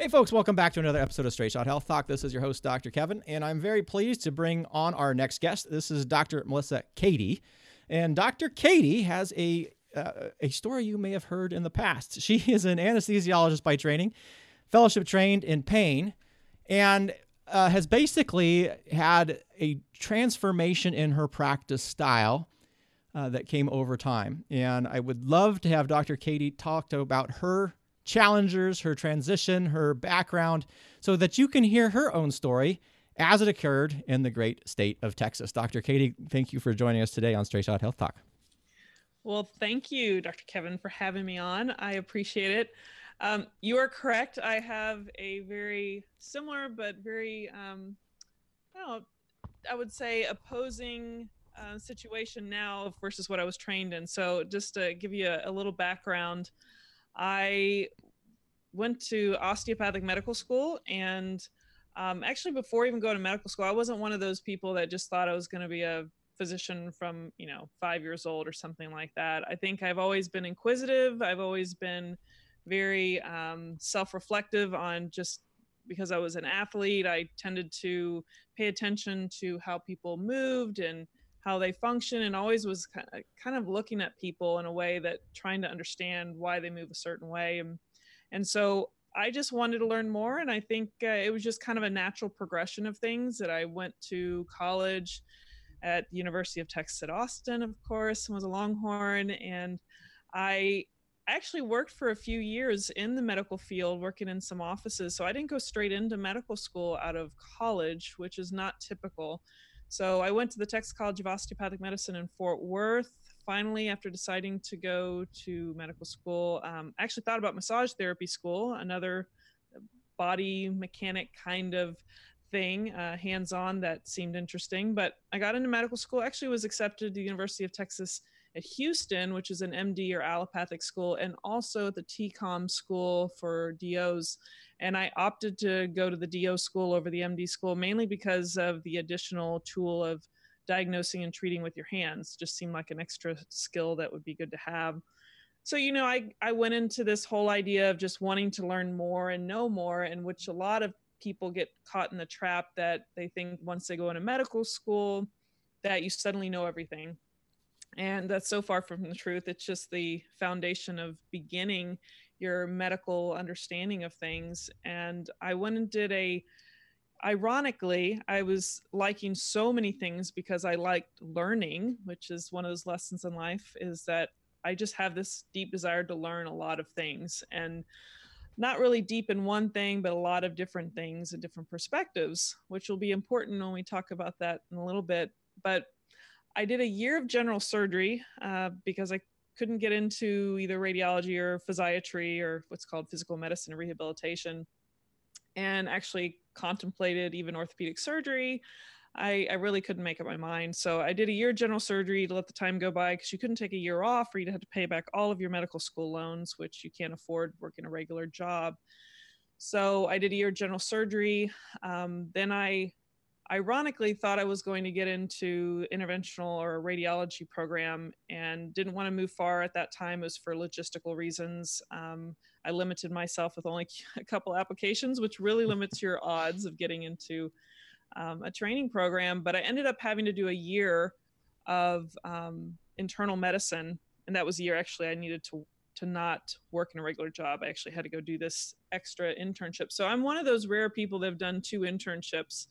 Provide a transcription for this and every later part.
Hey, folks, welcome back to another episode of Straight Shot Health Talk. This is your host, Dr. Kevin, and I'm very pleased to bring on our next guest. This is Dr. Melissa Cady. And Dr. Cady has a, uh, a story you may have heard in the past. She is an anesthesiologist by training, fellowship trained in pain, and uh, has basically had a transformation in her practice style uh, that came over time. And I would love to have Dr. Cady talk to about her challengers, her transition, her background, so that you can hear her own story as it occurred in the great state of Texas. Dr. Cady, thank you for joining us today on Straight Shot Health Talk. Well, thank you, Dr. Kevin, for having me on. I appreciate it. Um, you are correct. I have a very similar but very, um, I, know, I would say, opposing uh, situation now versus what I was trained in. So, just to give you a, a little background, I went to osteopathic medical school and um, actually before even going to medical school i wasn't one of those people that just thought i was going to be a physician from you know five years old or something like that. I think i've always been inquisitive. I've always been very um, self-reflective on just because i was an athlete i tended to pay attention to how people moved and how they function and always was kind of looking at people in a way that trying to understand why they move a certain way and and so I just wanted to learn more and I think uh, it was just kind of a natural progression of things that I went to college at the University of Texas at Austin of course and was a Longhorn and I actually worked for a few years in the medical field working in some offices so I didn't go straight into medical school out of college which is not typical so I went to the Texas College of Osteopathic Medicine in Fort Worth. Finally, after deciding to go to medical school, um, I actually thought about massage therapy school, another body mechanic kind of thing, uh, hands on, that seemed interesting. But I got into medical school, actually was accepted to the University of Texas at Houston, which is an MD or allopathic school, and also the TCOM school for DOs. And I opted to go to the DO school over the MD school mainly because of the additional tool of diagnosing and treating with your hands. Just seemed like an extra skill that would be good to have. So, you know, I, I went into this whole idea of just wanting to learn more and know more, in which a lot of people get caught in the trap that they think once they go into medical school that you suddenly know everything and that's so far from the truth it's just the foundation of beginning your medical understanding of things. And i went and did a ironically i was liking so many things because i liked learning which is one of those lessons in life is that i just have this deep desire to learn a lot of things and not really deep in one thing but a lot of different things and different perspectives which will be important when we talk about that in a little bit. But I did a year of general surgery uh, because I couldn't get into either radiology or physiatry or what's called physical medicine and rehabilitation, and actually contemplated even orthopedic surgery. I, I really couldn't make up my mind. So I did a year general surgery to let the time go by because you couldn't take a year off or you'd have to pay back all of your medical school loans, which you can't afford working a regular job. So I did a year general surgery. Um, then I ironically thought I was going to get into interventional or radiology program and didn't want to move far at that time. It was for logistical reasons. Um, I limited myself with only a couple applications, which really limits your odds of getting into um, a training program. But I ended up having to do a year of um, internal medicine, and that was a year actually I needed to to not work in a regular job. I actually had to go do this extra internship. So I'm one of those rare people that have done two internships.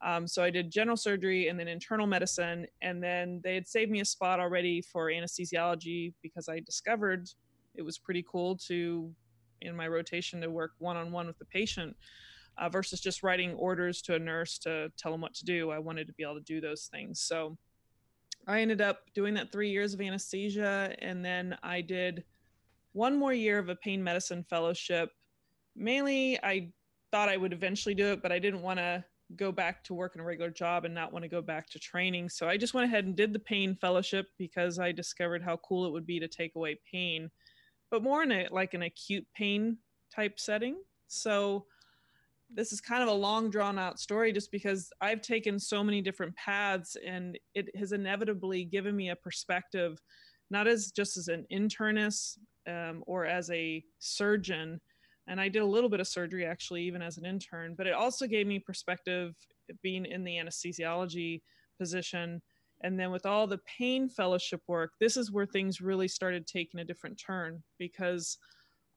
Um, so I did general surgery and then internal medicine. And then they had saved me a spot already for anesthesiology because I discovered it was pretty cool to, in my rotation, to work one on one with the patient uh, versus just writing orders to a nurse to tell them what to do. I wanted to be able to do those things. So I ended up doing that three years of anesthesia. And then I did one more year of a pain medicine fellowship. Mainly, I thought I would eventually do it, but I didn't want to go back to work in a regular job and not want to go back to training. So I just went ahead and did the pain fellowship because I discovered how cool it would be to take away pain, but more in a like an acute pain type setting. So this is kind of a long drawn out story just because I've taken so many different paths and it has inevitably given me a perspective, not as just as an internist um, or as a surgeon, and I did a little bit of surgery actually, even as an intern, but it also gave me perspective being in the anesthesiology position. And then with all the pain fellowship work, this is where things really started taking a different turn because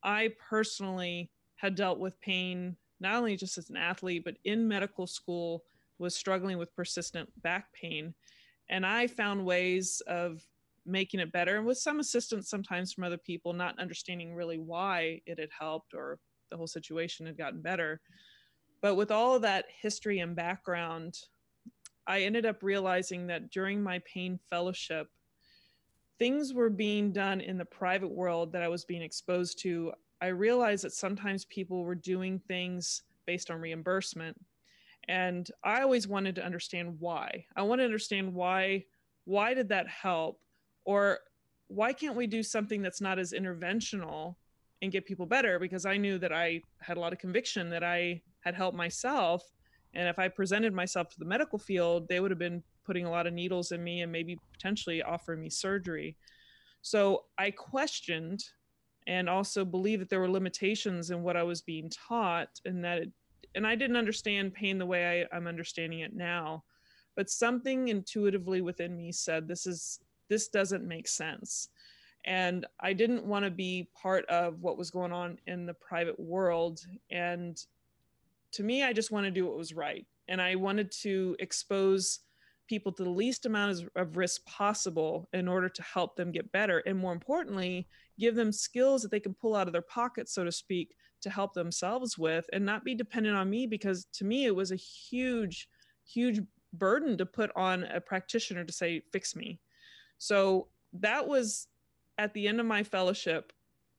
I personally had dealt with pain not only just as an athlete, but in medical school was struggling with persistent back pain. And I found ways of making it better and with some assistance sometimes from other people not understanding really why it had helped or the whole situation had gotten better. But with all of that history and background i ended up realizing that during my pain fellowship things were being done in the private world that i was being exposed to. I realized that sometimes people were doing things based on reimbursement and i always wanted to understand why. I wanted to understand why why did that help or why can't we do something that's not as interventional and get people better? Because i knew that i had a lot of conviction that i had helped myself. And if i presented myself to the medical field they would have been putting a lot of needles in me and maybe potentially offering me surgery. So i questioned and also believed that there were limitations in what i was being taught and that it, and i didn't understand pain the way I, i'm understanding it now. But something intuitively within me said this is this doesn't make sense. And I didn't want to be part of what was going on in the private world. And to me, I just want to do what was right. And I wanted to expose people to the least amount of risk possible in order to help them get better. And more importantly, give them skills that they can pull out of their pockets, so to speak, to help themselves with and not be dependent on me because to me, it was a huge, huge burden to put on a practitioner to say, fix me so that was at the end of my fellowship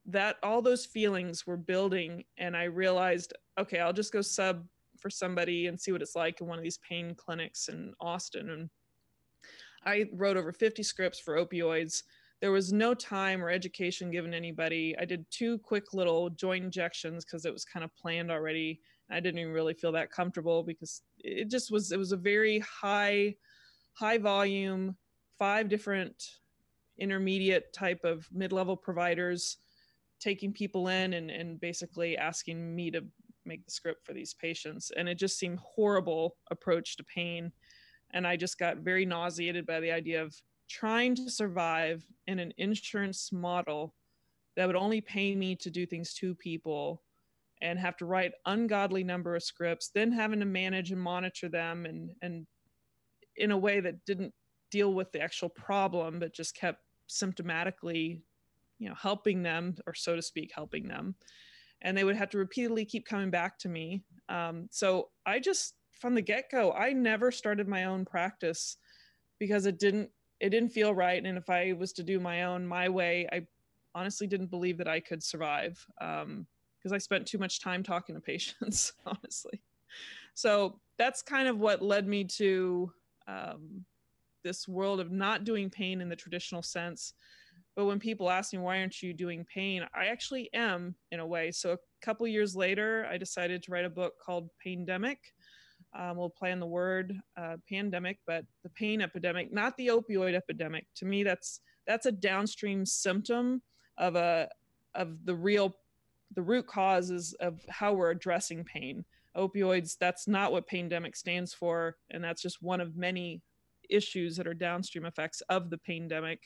that all those feelings were building and I realized, okay, I'll just go sub for somebody and see what it's like in one of these pain clinics in Austin and I wrote over 50 scripts for opioids. There was no time or education given anybody. I did two quick little joint injections because it was kind of planned already. I didn't even really feel that comfortable because it just was it was a very high high volume five different intermediate type of mid-level providers taking people in and, and basically asking me to make the script for these patients. And it just seemed horrible approach to pain. And i just got very nauseated by the idea of trying to survive in an insurance model that would only pay me to do things to people and have to write ungodly number of scripts then having to manage and monitor them and and in a way that didn't deal with the actual problem, but just kept symptomatically, you know, helping them, or so to speak, helping them. And they would have to repeatedly keep coming back to me. Um, so I just, from the get go, I never started my own practice because it didn't it didn't feel right. And if I was to do my own my way, I honestly didn't believe that I could survive because um, I spent too much time talking to patients, honestly. So that's kind of what led me to um, this world of not doing pain in the traditional sense. But when people ask me, why aren't you doing pain? I actually am in a way. So a couple years later, I decided to write a book called Paindemic. Um, we'll play on the word uh, pandemic, but the pain epidemic, not the opioid epidemic. To me, that's that's a downstream symptom of a of the real the root causes of how we're addressing pain. Opioids, that's not what Paindemic stands for, and that's just one of many issues that are downstream effects of the Paindemic.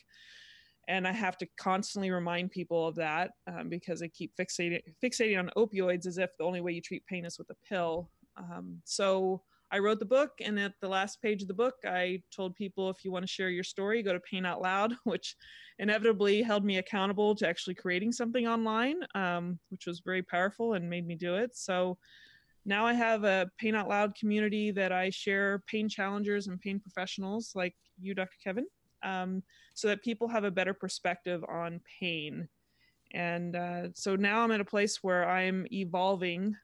And i have to constantly remind people of that um, because i keep fixating fixating on opioids as if the only way you treat pain is with a pill. Um, so i wrote the book and at the last page of the book i told people if you want to share your story go to pain out loud which inevitably held me accountable to actually creating something online um, which was very powerful and made me do it. So now I have a Pain Out Loud community that I share pain challengers and pain professionals like you, Dr. Kevin, um, so that people have a better perspective on pain. And uh, so now I'm at a place where I'm evolving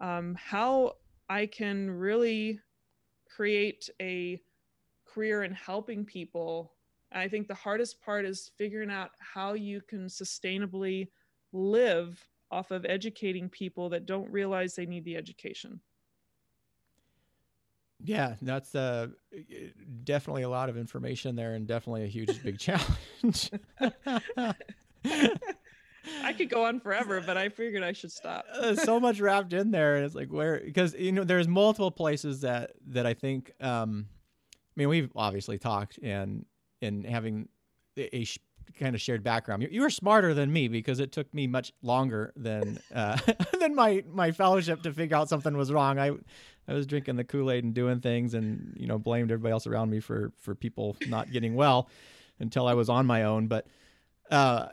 um, how I can really create a career in helping people. I think the hardest part is figuring out how you can sustainably live off of educating people that don't realize they need the education. Yeah, that's uh, definitely a lot of information there and definitely a huge big challenge. I could go on forever, but I figured I should stop. There's so much wrapped in there, and it's like where because you know there's multiple places that that I think. Um, I mean, we've obviously talked and and having a, kind of shared background. You, you, were smarter than me because it took me much longer than uh, than my my fellowship to figure out something was wrong. I I was drinking the Kool Aid and doing things, and you know blamed everybody else around me for for people not getting well until I was on my own. But uh,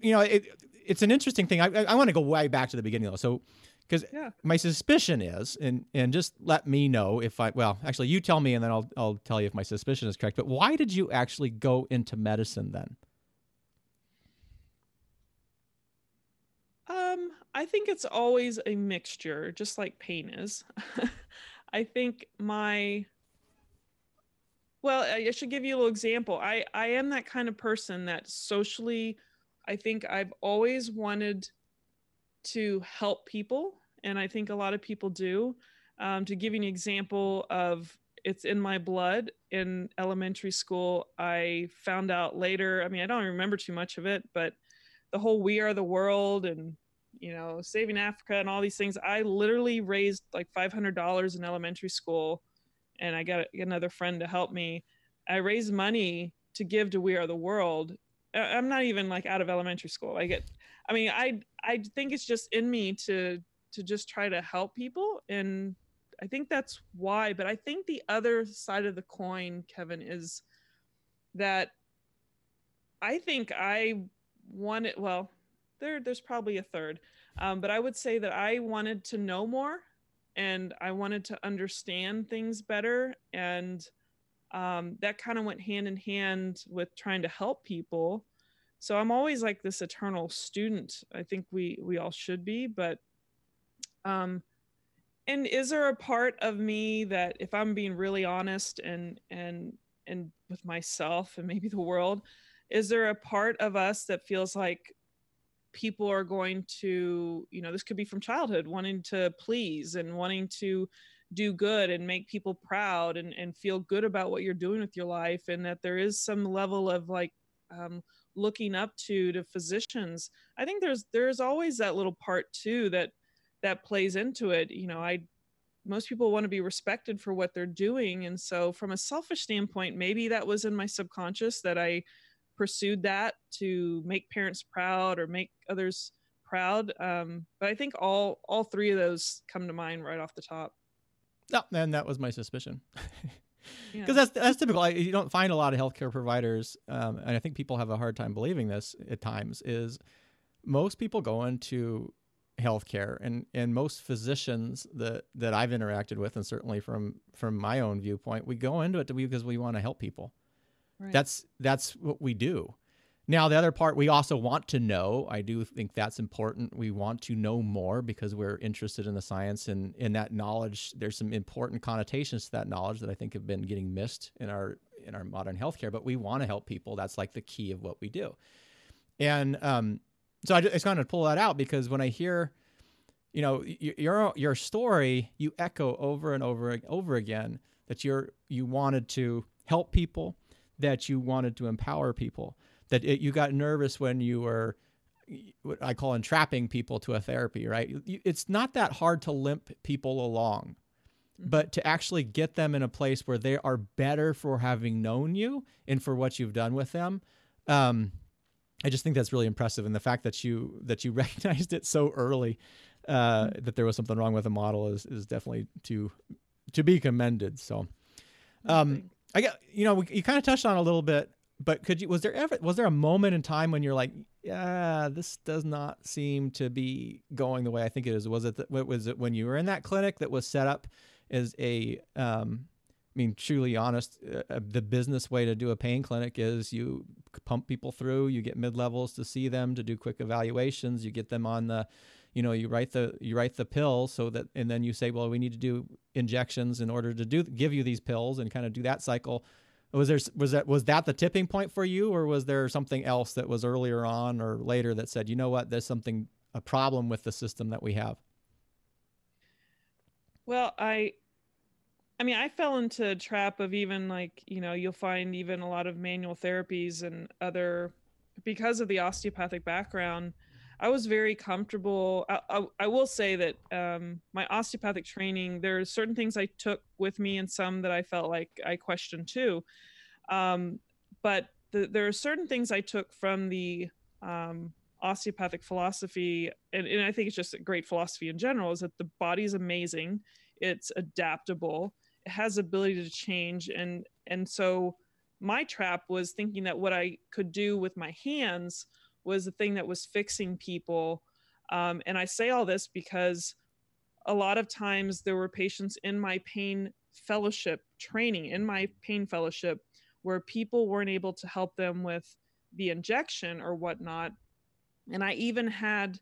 you know, it, it's an interesting thing. I, I, I want to go way back to the beginning though. So, because yeah. my suspicion is, and and just let me know if I well, actually, you tell me, and then I'll I'll tell you if my suspicion is correct. But why did you actually go into medicine then? Um, I think it's always a mixture, just like pain is. I think my well, I should give you a little example. I I am that kind of person that socially I think I've always wanted to help people, and I think a lot of people do. Um, to give you an example of it's in my blood in elementary school, I found out later. I mean, I don't remember too much of it, but the whole "We Are the World" and you know, saving Africa and all these things. I literally raised like $500 in elementary school, and I got another friend to help me. I raised money to give to We Are the World, I'm not even like out of elementary school. I get, I mean, I I think it's just in me to to just try to help people, and I think that's why. But I think the other side of the coin, Kevin, is that I think I wanted. Well, there there's probably a third, um, but I would say that I wanted to know more, and I wanted to understand things better, and um, that kind of went hand in hand with trying to help people. So i'm always like this eternal student i think we we all should be but um and is there a part of me that if i'm being really honest and and and with myself and maybe the world is there a part of us that feels like people are going to you know this could be from childhood wanting to please and wanting to do good and make people proud and, and feel good about what you're doing with your life and that there is some level of like um, looking up to to physicians. I think there's there's always that little part too that that plays into it. You know i most people want to be respected for what they're doing. And so from a selfish standpoint maybe that was in my subconscious that i pursued that to make parents proud or make others proud um, but i think all all three of those come to mind right off the top no, and that was my suspicion. Because yeah. that's that's typical. I, you don't find a lot of healthcare providers, um, and I think people have a hard time believing this at times. Is most people go into healthcare, and and most physicians that that I've interacted with, and certainly from from my own viewpoint, we go into it because we want to help people. That's that's what we do. Now, the other part we also want to know, I do think that's important. We want to know more because we're interested in the science and in that knowledge. There's some important connotations to that knowledge that I think have been getting missed in our in our modern healthcare. But we want to help people. That's like the key of what we do. And um, so I just kind of pull that out because when I hear, you know, your your story, you echo over and over and over again that you're you wanted to help people, that you wanted to empower people that it, you got nervous when you were what I call entrapping people to a therapy, right? It's not that hard to limp people along, mm-hmm. but to actually get them in a place where they are better for having known you and for what you've done with them. Um, I just think that's really impressive, and the fact that you that you recognized it so early uh, mm-hmm. that there was something wrong with the model is is definitely to to be commended. So, um, I get you know you kind of touched on a little bit but could you was there ever was there a moment in time when you're like yeah this does not seem to be going the way i think it is. Was it what was it when you were in that clinic that was set up as a um, I mean, truly honest, uh, uh, the business way to do a pain clinic is you pump people through, you get mid levels to see them to do quick evaluations, you get them on the, you know, you write the you write the pill so that, and then you say, well, we need to do injections in order to do give you these pills and kind of do that cycle. Was there was that was that the tipping point for you or was there something else that was earlier on or later that said you know what? There's something a problem with the system that we have well i i mean i fell into a trap of even like you know you'll find even a lot of manual therapies and other because of the osteopathic background I was very comfortable. I, I, I will say that um, my osteopathic training, there are certain things I took with me and some that I felt like I questioned too. Um, but the, there are certain things I took from the um, osteopathic philosophy, and, and I think it's just a great philosophy in general, is that the body is amazing, it's adaptable, it has ability to change, and and so my trap was thinking that what I could do with my hands was the thing that was fixing people. Um, and I say all this because a lot of times there were patients in my pain fellowship training, in my pain fellowship, where people weren't able to help them with the injection or whatnot. And I even had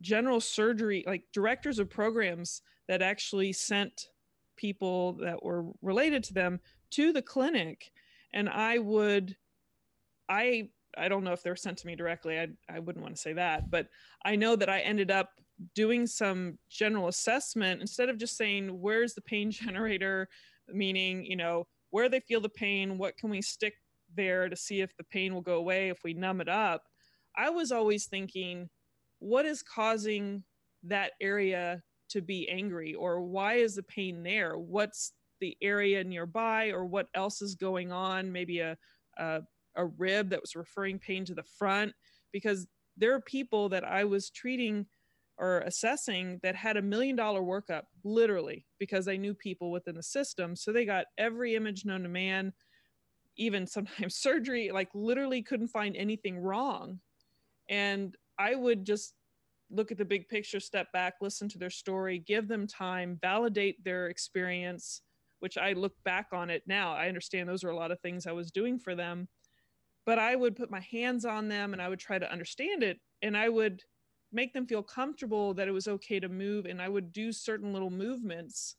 general surgery, like directors of programs that actually sent people that were related to them to the clinic. And I would, I, I don't know if they're sent to me directly. I, I wouldn't want to say that, but I know that I ended up doing some general assessment instead of just saying, where's the pain generator? Meaning, you know, where they feel the pain, what can we stick there to see if the pain will go away if we numb it up. I was always thinking, what is causing that area to be angry or why is the pain there? What's the area nearby or what else is going on? Maybe a, a, a rib that was referring pain to the front because there are people that I was treating or assessing that had a million dollar workup literally because I knew people within the system. So they got every image known to man even sometimes surgery like literally couldn't find anything wrong. And i would just look at the big picture step back listen to their story give them time validate their experience which i look back on it now. I understand those are a lot of things i was doing for them but i would put my hands on them and i would try to understand it and i would make them feel comfortable that it was okay to move and i would do certain little movements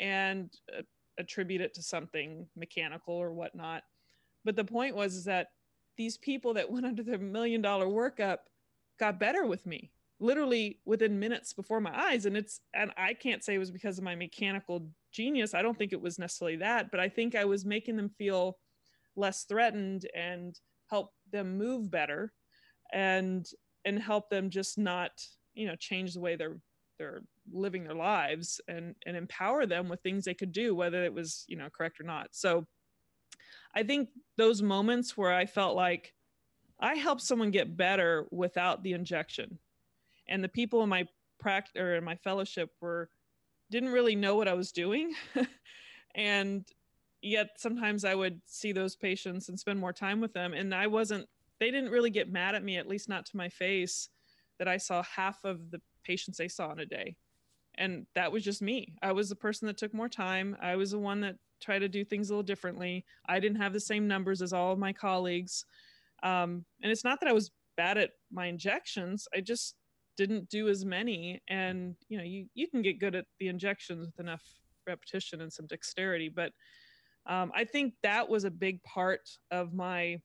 and uh, attribute it to something mechanical or whatnot. But the point was is that these people that went under the million dollar workup got better with me literally within minutes before my eyes and it's and i can't say it was because of my mechanical genius i don't think it was necessarily that but i think i was making them feel less threatened and help them move better and and help them just not you know change the way they're they're living their lives and and empower them with things they could do whether it was you know correct or not. So i think those moments where i felt like i helped someone get better without the injection and the people in my practice or in my fellowship were didn't really know what i was doing. And yet sometimes i would see those patients and spend more time with them. And i wasn't they didn't really get mad at me at least not to my face that i saw half of the patients they saw in a day. And that was just me. I was the person that took more time. I was the one that tried to do things a little differently. I didn't have the same numbers as all of my colleagues. Um, and it's not that i was bad at my injections. I just didn't do as many. And you know you, you can get good at the injections with enough repetition and some dexterity but um, i think that was a big part of my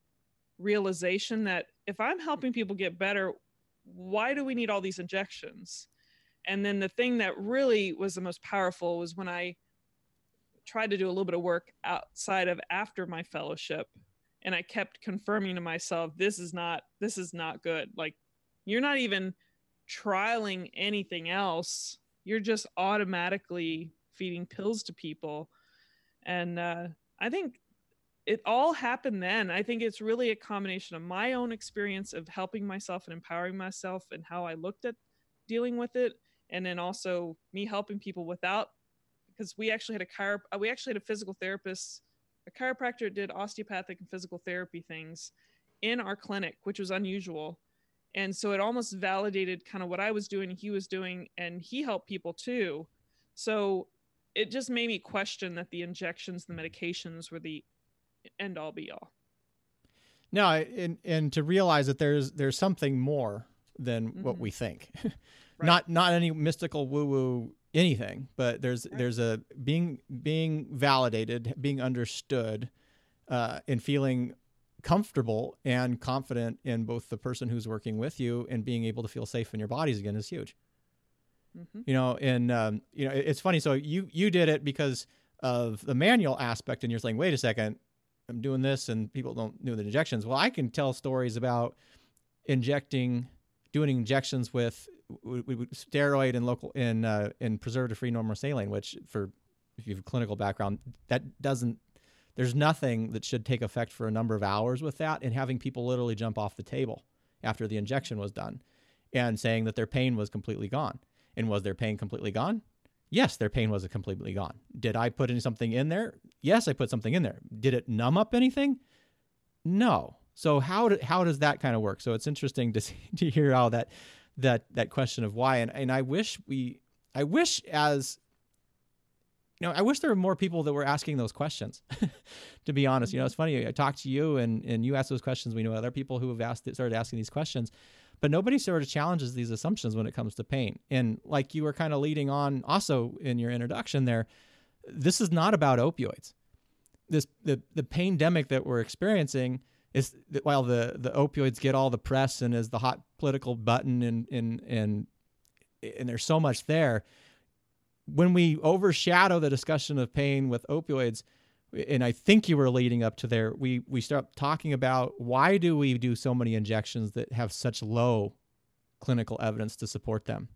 realization that if i'm helping people get better why do we need all these injections and then the thing that really was the most powerful was when I tried to do a little bit of work outside of after my fellowship and I kept confirming to myself this is not this is not good. Like you're not even trialing anything else. You're just automatically feeding pills to people. And uh, I think it all happened then. I think it's really a combination of my own experience of helping myself and empowering myself and how I looked at dealing with it and then also me helping people without because we actually had a chiro uh, we actually had a physical therapist a chiropractor did osteopathic and physical therapy things in our clinic which was unusual and so it almost validated kind of what i was doing he was doing and he helped people too so it just made me question that the injections the medications were the end all be all no and and to realize that there's there's something more than mm-hmm. what we think Right. Not not any mystical woo woo anything, but there's right. there's a being being validated, being understood, uh, and feeling comfortable and confident in both the person who's working with you and being able to feel safe in your bodies again is huge. Mm-hmm. You know, and um, you know it's funny. So you you did it because of the manual aspect, and you're saying, wait a second, I'm doing this, and people don't know the injections. Well, I can tell stories about injecting doing injections with, steroid and local in uh, in preservative free normal saline, which for if you have a clinical background, that doesn't there's nothing that should take effect for a number of hours with that, and having people literally jump off the table after the injection was done, and saying that their pain was completely gone. And was their pain completely gone? Yes, their pain was completely gone. Did I put in something in there? Yes, I put something in there. Did it numb up anything? No. So how do, how does that kind of work? So it's interesting to see, to hear how that that that question of why and and I wish we I wish as you know, I wish there were more people that were asking those questions. to be honest, you know, it's funny. I talked to you and and you asked those questions. We know other people who have asked started asking these questions, but nobody sort of challenges these assumptions when it comes to pain. And like you were kind of leading on also in your introduction there, this is not about opioids. This the the Paindemic that we're experiencing is while the the opioids get all the press and is the hot political button and and and and there's so much there when we overshadow the discussion of pain with opioids, and I think you were leading up to there, we we start talking about why do we do so many injections that have such low clinical evidence to support them?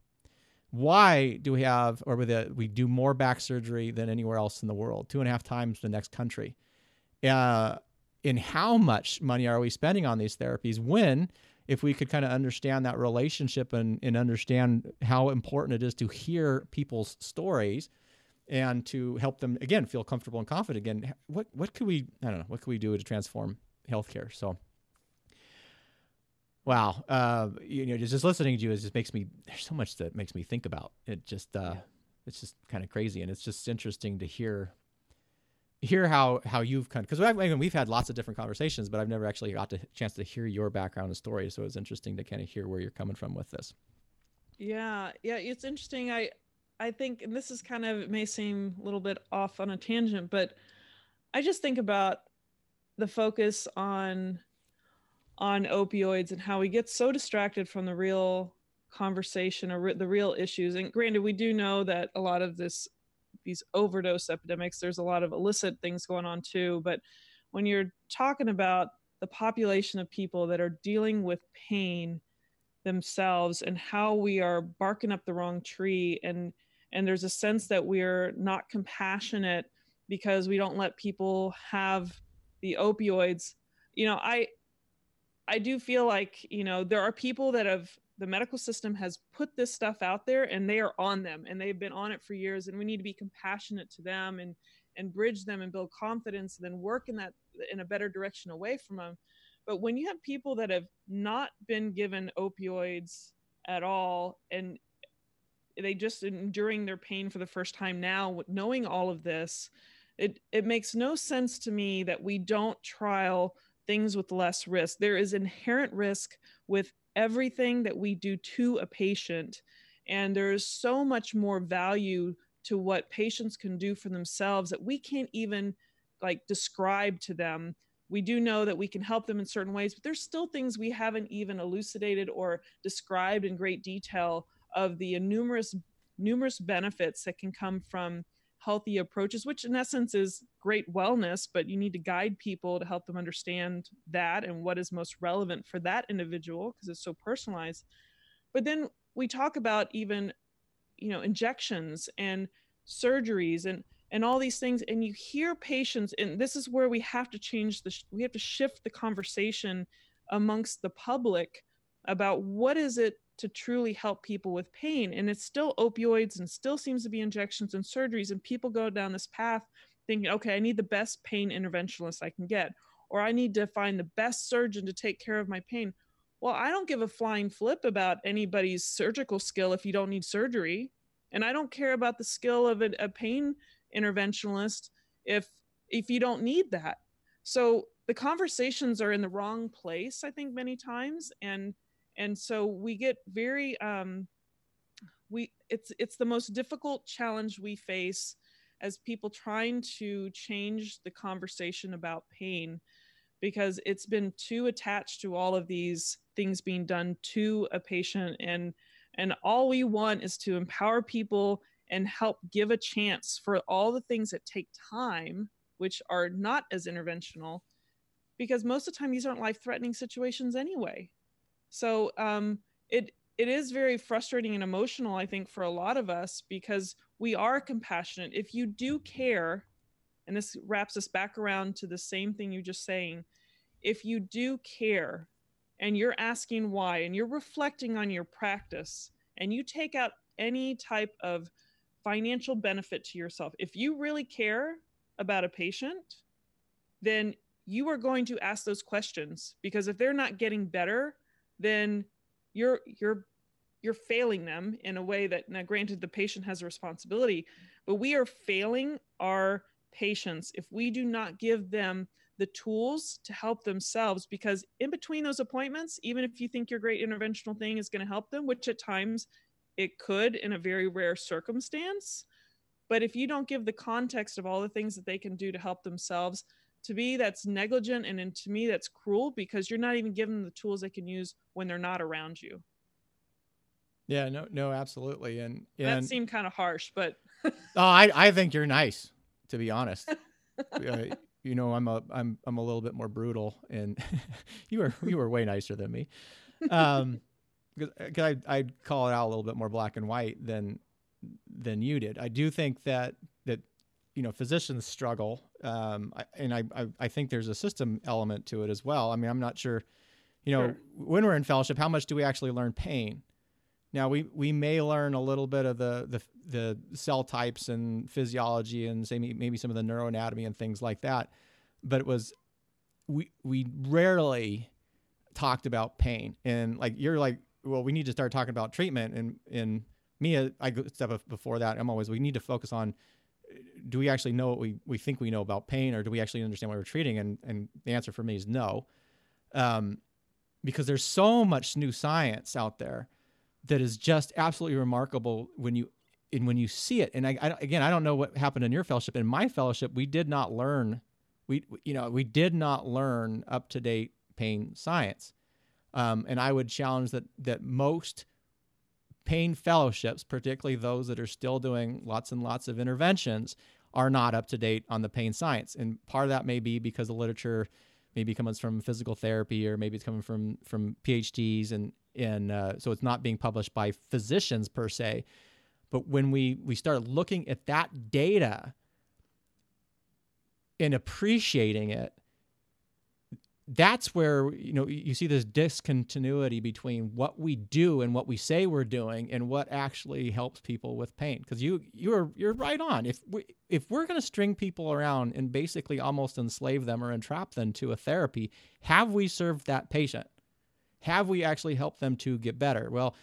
Why do we have, or we do more back surgery than anywhere else in the world, two and a half times the next country? Uh, in how much money are we spending on these therapies when if we could kind of understand that relationship and, and understand how important it is to hear people's stories and to help them again feel comfortable and confident again what what could we i don't know what could we do to transform healthcare so wow uh, you know just listening to you is just makes me there's so much that makes me think about it just uh, yeah. it's just kind of crazy and it's just interesting to hear hear how how you've kind of because I mean, we've had lots of different conversations, but I've never actually got the chance to hear your background and story. So it's interesting to kind of hear where you're coming from with this. Yeah, yeah, it's interesting. I I think, and this is kind of it may seem a little bit off on a tangent, but I just think about the focus on on opioids and how we get so distracted from the real conversation or re- the real issues. And granted, we do know that a lot of this these overdose epidemics. There's a lot of illicit things going on too. But when you're talking about the population of people that are dealing with pain themselves and how we are barking up the wrong tree and and there's a sense that we're not compassionate because we don't let people have the opioids. You know i i do feel like you know there are people that have the medical system has put this stuff out there and they are on them and they've been on it for years and we need to be compassionate to them and and bridge them and build confidence and then work in that in a better direction away from them. But when you have people that have not been given opioids at all and they just enduring their pain for the first time now knowing all of this it it makes no sense to me that we don't trial things with less risk there is inherent risk with everything that we do to a patient. And there's so much more value to what patients can do for themselves that we can't even like describe to them. We do know that we can help them in certain ways, but there's still things we haven't even elucidated or described in great detail of the numerous numerous benefits that can come from healthy approaches, which in essence is great wellness, but you need to guide people to help them understand that and what is most relevant for that individual because it's so personalized. But then we talk about even, you know, injections and surgeries and and all these things and you hear patients and this is where we have to change the we have to shift the conversation amongst the public about what is it to truly help people with pain. And it's still opioids and still seems to be injections and surgeries. And people go down this path thinking, okay, I need the best pain interventionist I can get, or I need to find the best surgeon to take care of my pain. Well, I don't give a flying flip about anybody's surgical skill if you don't need surgery. And I don't care about the skill of a, a pain interventionalist if if you don't need that. So the conversations are in the wrong place, I think, many times. And and so we get very um, we it's it's the most difficult challenge we face as people trying to change the conversation about pain because it's been too attached to all of these things being done to a patient. And and all we want is to empower people and help give a chance for all the things that take time which are not as interventional because most of the time these aren't life threatening situations anyway so um, it it is very frustrating and emotional i think for a lot of us because we are compassionate. If you do care and this wraps us back around to the same thing you're just saying if you do care and you're asking why and you're reflecting on your practice and you take out any type of financial benefit to yourself if you really care about a patient then you are going to ask those questions because if they're not getting better then you're you're you're failing them in a way that now granted the patient has a responsibility but we are failing our patients if we do not give them the tools to help themselves because in between those appointments even if you think your great interventional thing is going to help them which at times it could in a very rare circumstance but if you don't give the context of all the things that they can do to help themselves to me that's negligent and, and to me that's cruel because you're not even giving them the tools they can use when they're not around you. Yeah no no absolutely. And, and that seemed kind of harsh but oh i i think you're nice to be honest. Uh, you know i'm a i'm i'm a little bit more brutal and you were you were way nicer than me. Um because I, I'd call it out a little bit more black and white than than you did. I do think that you know physicians struggle, um, and I, I, I think there's a system element to it as well. I mean, I'm not sure, you know, sure. when we're in fellowship, how much do we actually learn pain? Now we we may learn a little bit of the the the cell types and physiology and say maybe some of the neuroanatomy and things like that, but it was we we rarely talked about pain and like you're like well we need to start talking about treatment and and me I go step before that I'm always we need to focus on do we actually know what we, we think we know about pain or do we actually understand what we're treating? And and the answer for me is no. Um, because there's so much new science out there that is just absolutely remarkable when you and when you see it. And I, I again I don't know what happened in your fellowship. In my fellowship we did not learn we you know we did not learn up to date pain science. Um, and I would challenge that that most pain fellowships, particularly those that are still doing lots and lots of interventions, are not up to date on the pain science. And part of that may be because the literature maybe comes from physical therapy or maybe it's coming from from PhDs and and uh, so it's not being published by physicians per se. But when we we start looking at that data and appreciating it, that's where you know you see this discontinuity between what we do and what we say we're doing and what actually helps people with pain because you you're you're right on if we if we're going to string people around and basically almost enslave them or entrap them to a therapy have we served that patient have we actually helped them to get better well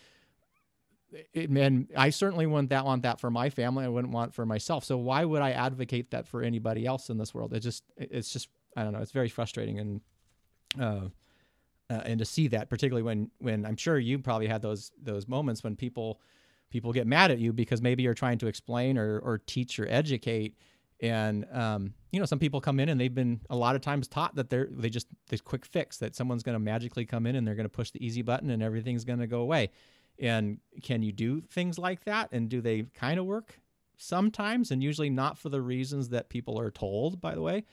it, I certainly wouldn't that want that for my family. I wouldn't want for myself. So why would I advocate that for anybody else in this world? It just, it's just, I don't know. It's very frustrating and uh, uh, and to see that, particularly when when I'm sure you probably had those those moments when people people get mad at you because maybe you're trying to explain or or teach or educate, and um, you know some people come in and they've been a lot of times taught that they're they just this quick fix that someone's going to magically come in and they're going to push the easy button and everything's going to go away. And can you do things like that? And do they kind of work sometimes? And usually not for the reasons that people are told. By the way.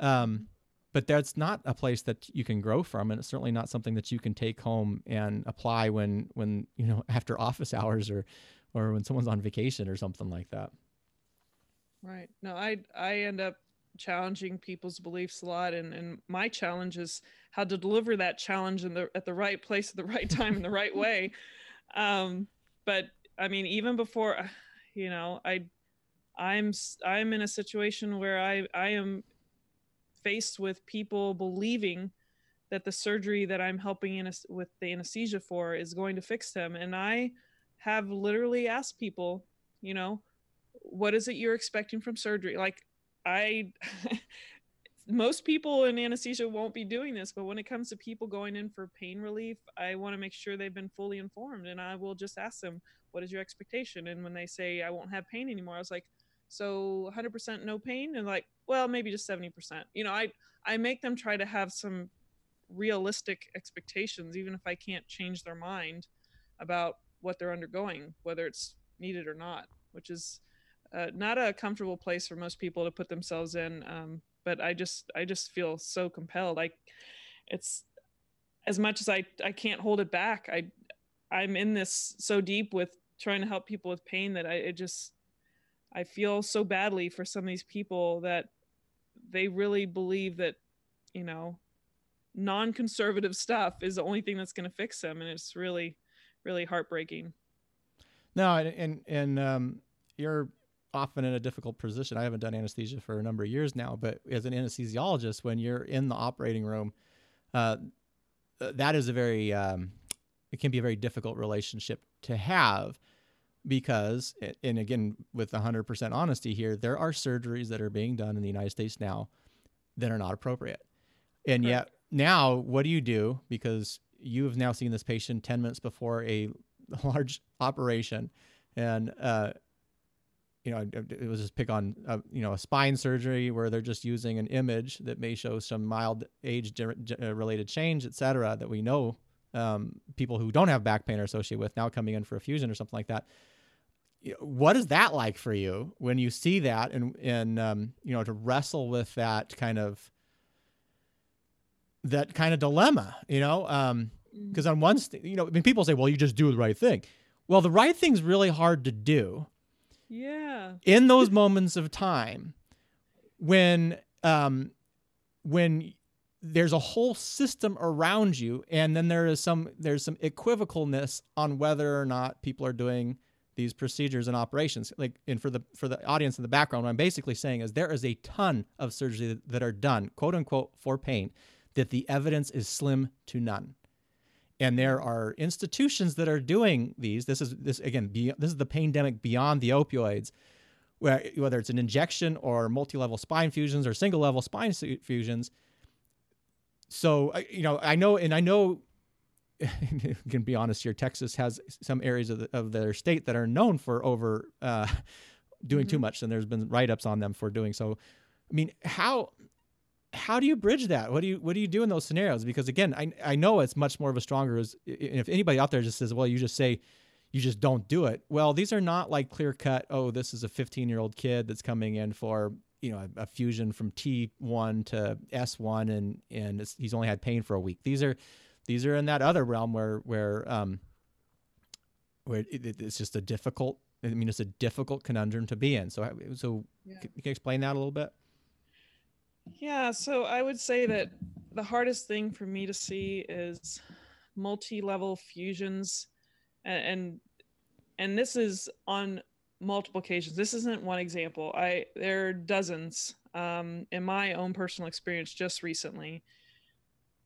Um, but that's not a place that you can grow from and it's certainly not something that you can take home and apply when when you know after office hours or or when someone's on vacation or something like that. Right. No i i end up challenging people's beliefs a lot and and my challenge is how to deliver that challenge in the at the right place at the right time in the right way. Um but i mean even before you know i i'm i'm in a situation where i i am faced with people believing that the surgery that I'm helping in with the anesthesia for is going to fix them. And I have literally asked people, you know, what is it you're expecting from surgery? Like, I, most people in anesthesia won't be doing this, but when it comes to people going in for pain relief, I want to make sure they've been fully informed. And I will just ask them, what is your expectation? And when they say, I won't have pain anymore, I was like, so 100% no pain and like well maybe just 70% you know i i make them try to have some realistic expectations even if i can't change their mind about what they're undergoing whether it's needed or not which is uh, not a comfortable place for most people to put themselves in um, but i just i just feel so compelled. I it's as much as i i can't hold it back i I'm in this so deep with trying to help people with pain that I it just I feel so badly for some of these people that they really believe that, you know, non-conservative stuff is the only thing that's going to fix them, and it's really, really heartbreaking. No, and and, um, you're often in a difficult position. I haven't done anesthesia for a number of years now, but as an anesthesiologist, when you're in the operating room, uh, that is a very um, it can be a very difficult relationship to have because and again with 100% honesty here there are surgeries that are being done in the united states now that are not appropriate. And yet now what do you do? Because you have now seen this patient 10 minutes before a large operation and uh, you know it was just pick on a, uh, you know a spine surgery where they're just using an image that may show some mild age uh, related change et cetera that we know um, people who don't have back pain are associated with now coming in for a fusion or something like that what is that like for you when you see that and and um, you know to wrestle with that kind of that kind of dilemma you know because um, mm. on one st- you know I mean people say well you just do the right thing well the right thing's really hard to do yeah in those moments of time when um when there's a whole system around you and then there is some there's some equivocalness on whether or not people are doing these procedures and operations. Like, and for the for the audience in the background, what I'm basically saying is there is a ton of surgery that are done, quote unquote, for pain, that the evidence is slim to none. And there are institutions that are doing these. This is this again. Be, this is the paindemic beyond the opioids, where whether it's an injection or multi-level spine fusions or single-level spine fusions. So you know, I know, and I know can be honest here, Texas has some areas of, the, of their state that are known for over uh, doing mm-hmm. too much, and there's been write-ups on them for doing so. I mean, how how do you bridge that? What do you what do you do in those scenarios? Because again, I I know it's much more of a stronger. As if anybody out there just says, well, you just say you just don't do it. Well, these are not like clear cut. Oh, this is a 15 year old kid that's coming in for you know a, a fusion from T1 to S1, and and he's only had pain for a week. These are these are in that other realm where where um where it, it's just a difficult. I mean, it's a difficult conundrum to be in. So so yeah. can you explain that a little bit? Yeah, so I would say that the hardest thing for me to see is multi-level fusions and, and and this is on multiple occasions this isn't one example i there are dozens um, in my own personal experience just recently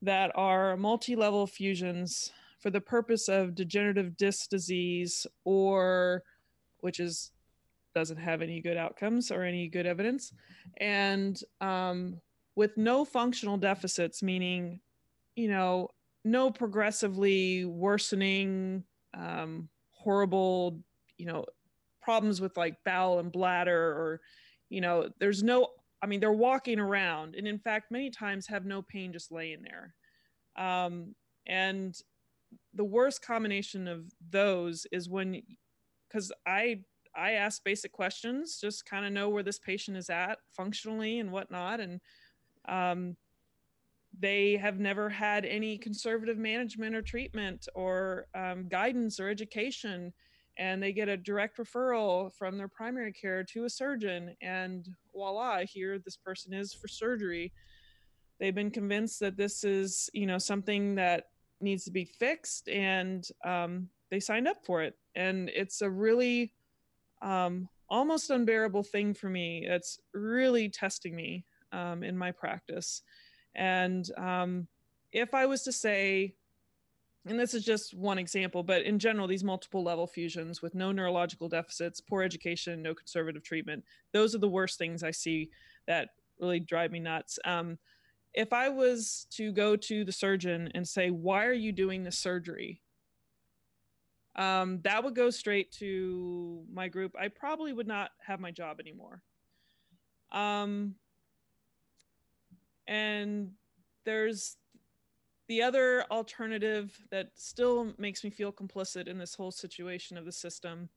that are multi-level fusions for the purpose of degenerative disc disease or which is doesn't have any good outcomes or any good evidence. And um, with no functional deficits meaning you know no progressively worsening um, horrible you know problems with like bowel and bladder or you know there's no I mean, they're walking around, and in fact, many times have no pain just laying there. Um, and the worst combination of those is when, because I I ask basic questions, just kind of know where this patient is at functionally and whatnot, and um, they have never had any conservative management or treatment or um, guidance or education and they get a direct referral from their primary care to a surgeon and voila here this person is for surgery. They've been convinced that this is you know something that needs to be fixed and um, they signed up for it. And it's a really um, almost unbearable thing for me. It's really testing me um, in my practice. And um, if i was to say and this is just one example, but in general, these multiple level fusions with no neurological deficits, poor education, no conservative treatment, those are the worst things I see that really drive me nuts. Um, if I was to go to the surgeon and say, Why are you doing this surgery? Um, that would go straight to my group. I probably would not have my job anymore. Um, and there's the other alternative that still makes me feel complicit in this whole situation of the system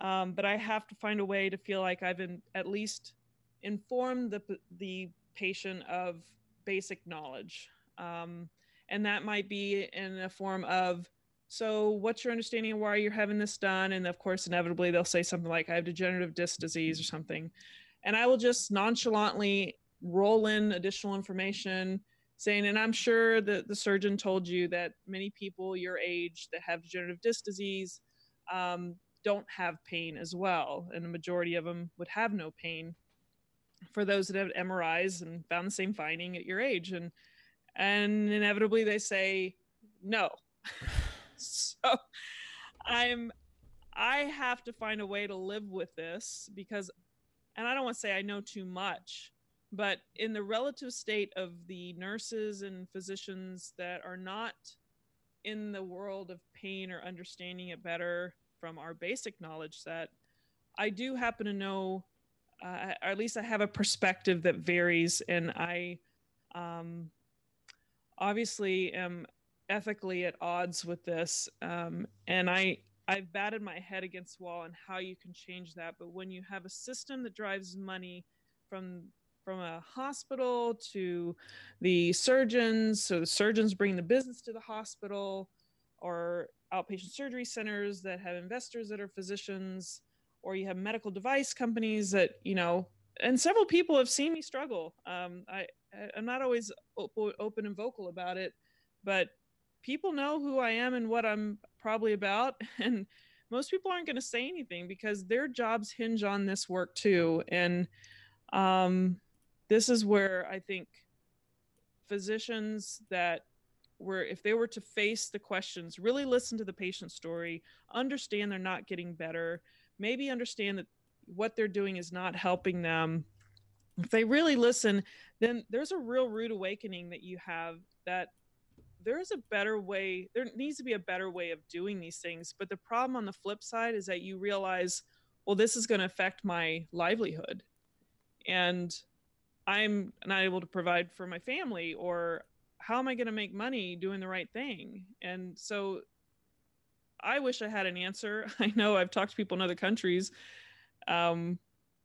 um, but i have to find a way to feel like i've been at least informed the, the patient of basic knowledge. Um, and that might be in a form of so what's your understanding of why you're having this done? And of course inevitably they'll say something like i have degenerative disc disease or something. And i will just nonchalantly roll in additional information saying and i'm sure that the surgeon told you that many people your age that have degenerative disc disease um, don't have pain as well and the majority of them would have no pain for those that have mris and found the same finding at your age and and inevitably they say no. So i'm i have to find a way to live with this because and i don't want to say i know too much but in the relative state of the nurses and physicians that are not in the world of pain or understanding it better from our basic knowledge set i do happen to know uh, or at least i have a perspective that varies and i um, obviously am ethically at odds with this um, and i i've batted my head against the wall on how you can change that but when you have a system that drives money from from a hospital to the surgeons so the surgeons bring the business to the hospital or outpatient surgery centers that have investors that are physicians or you have medical device companies that you know and several people have seen me struggle um, I, i'm not always op- open and vocal about it but people know who I am and what I'm probably about. And most people aren't going to say anything because their jobs hinge on this work too. And um, this is where I think physicians that were, if they were to face the questions, really listen to the patient story, understand they're not getting better, maybe understand that what they're doing is not helping them. If they really listen, then there's a real rude awakening that you have that there's a better way there needs to be a better way of doing these things but the problem on the flip side is that you realize well this is going to affect my livelihood and i'm not able to provide for my family or how am i going to make money doing the right thing? And so i wish i had an answer. I know i've talked to people in other countries um,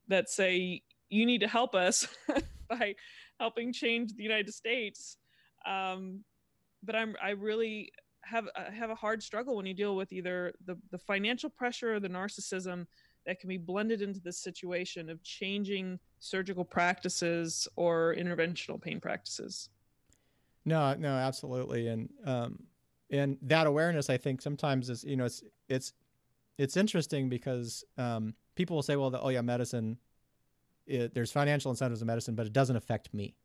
that say you need to help us by helping change the united states. Um, but I'm I really have uh, have a hard struggle when you deal with either the the financial pressure or the narcissism that can be blended into this situation of changing surgical practices or interventional pain practices. No, no, absolutely, and um, and that awareness, I think, sometimes is you know it's it's it's interesting because um, people will say, well, the, oh yeah, medicine, it, there's financial incentives in medicine, but it doesn't affect me.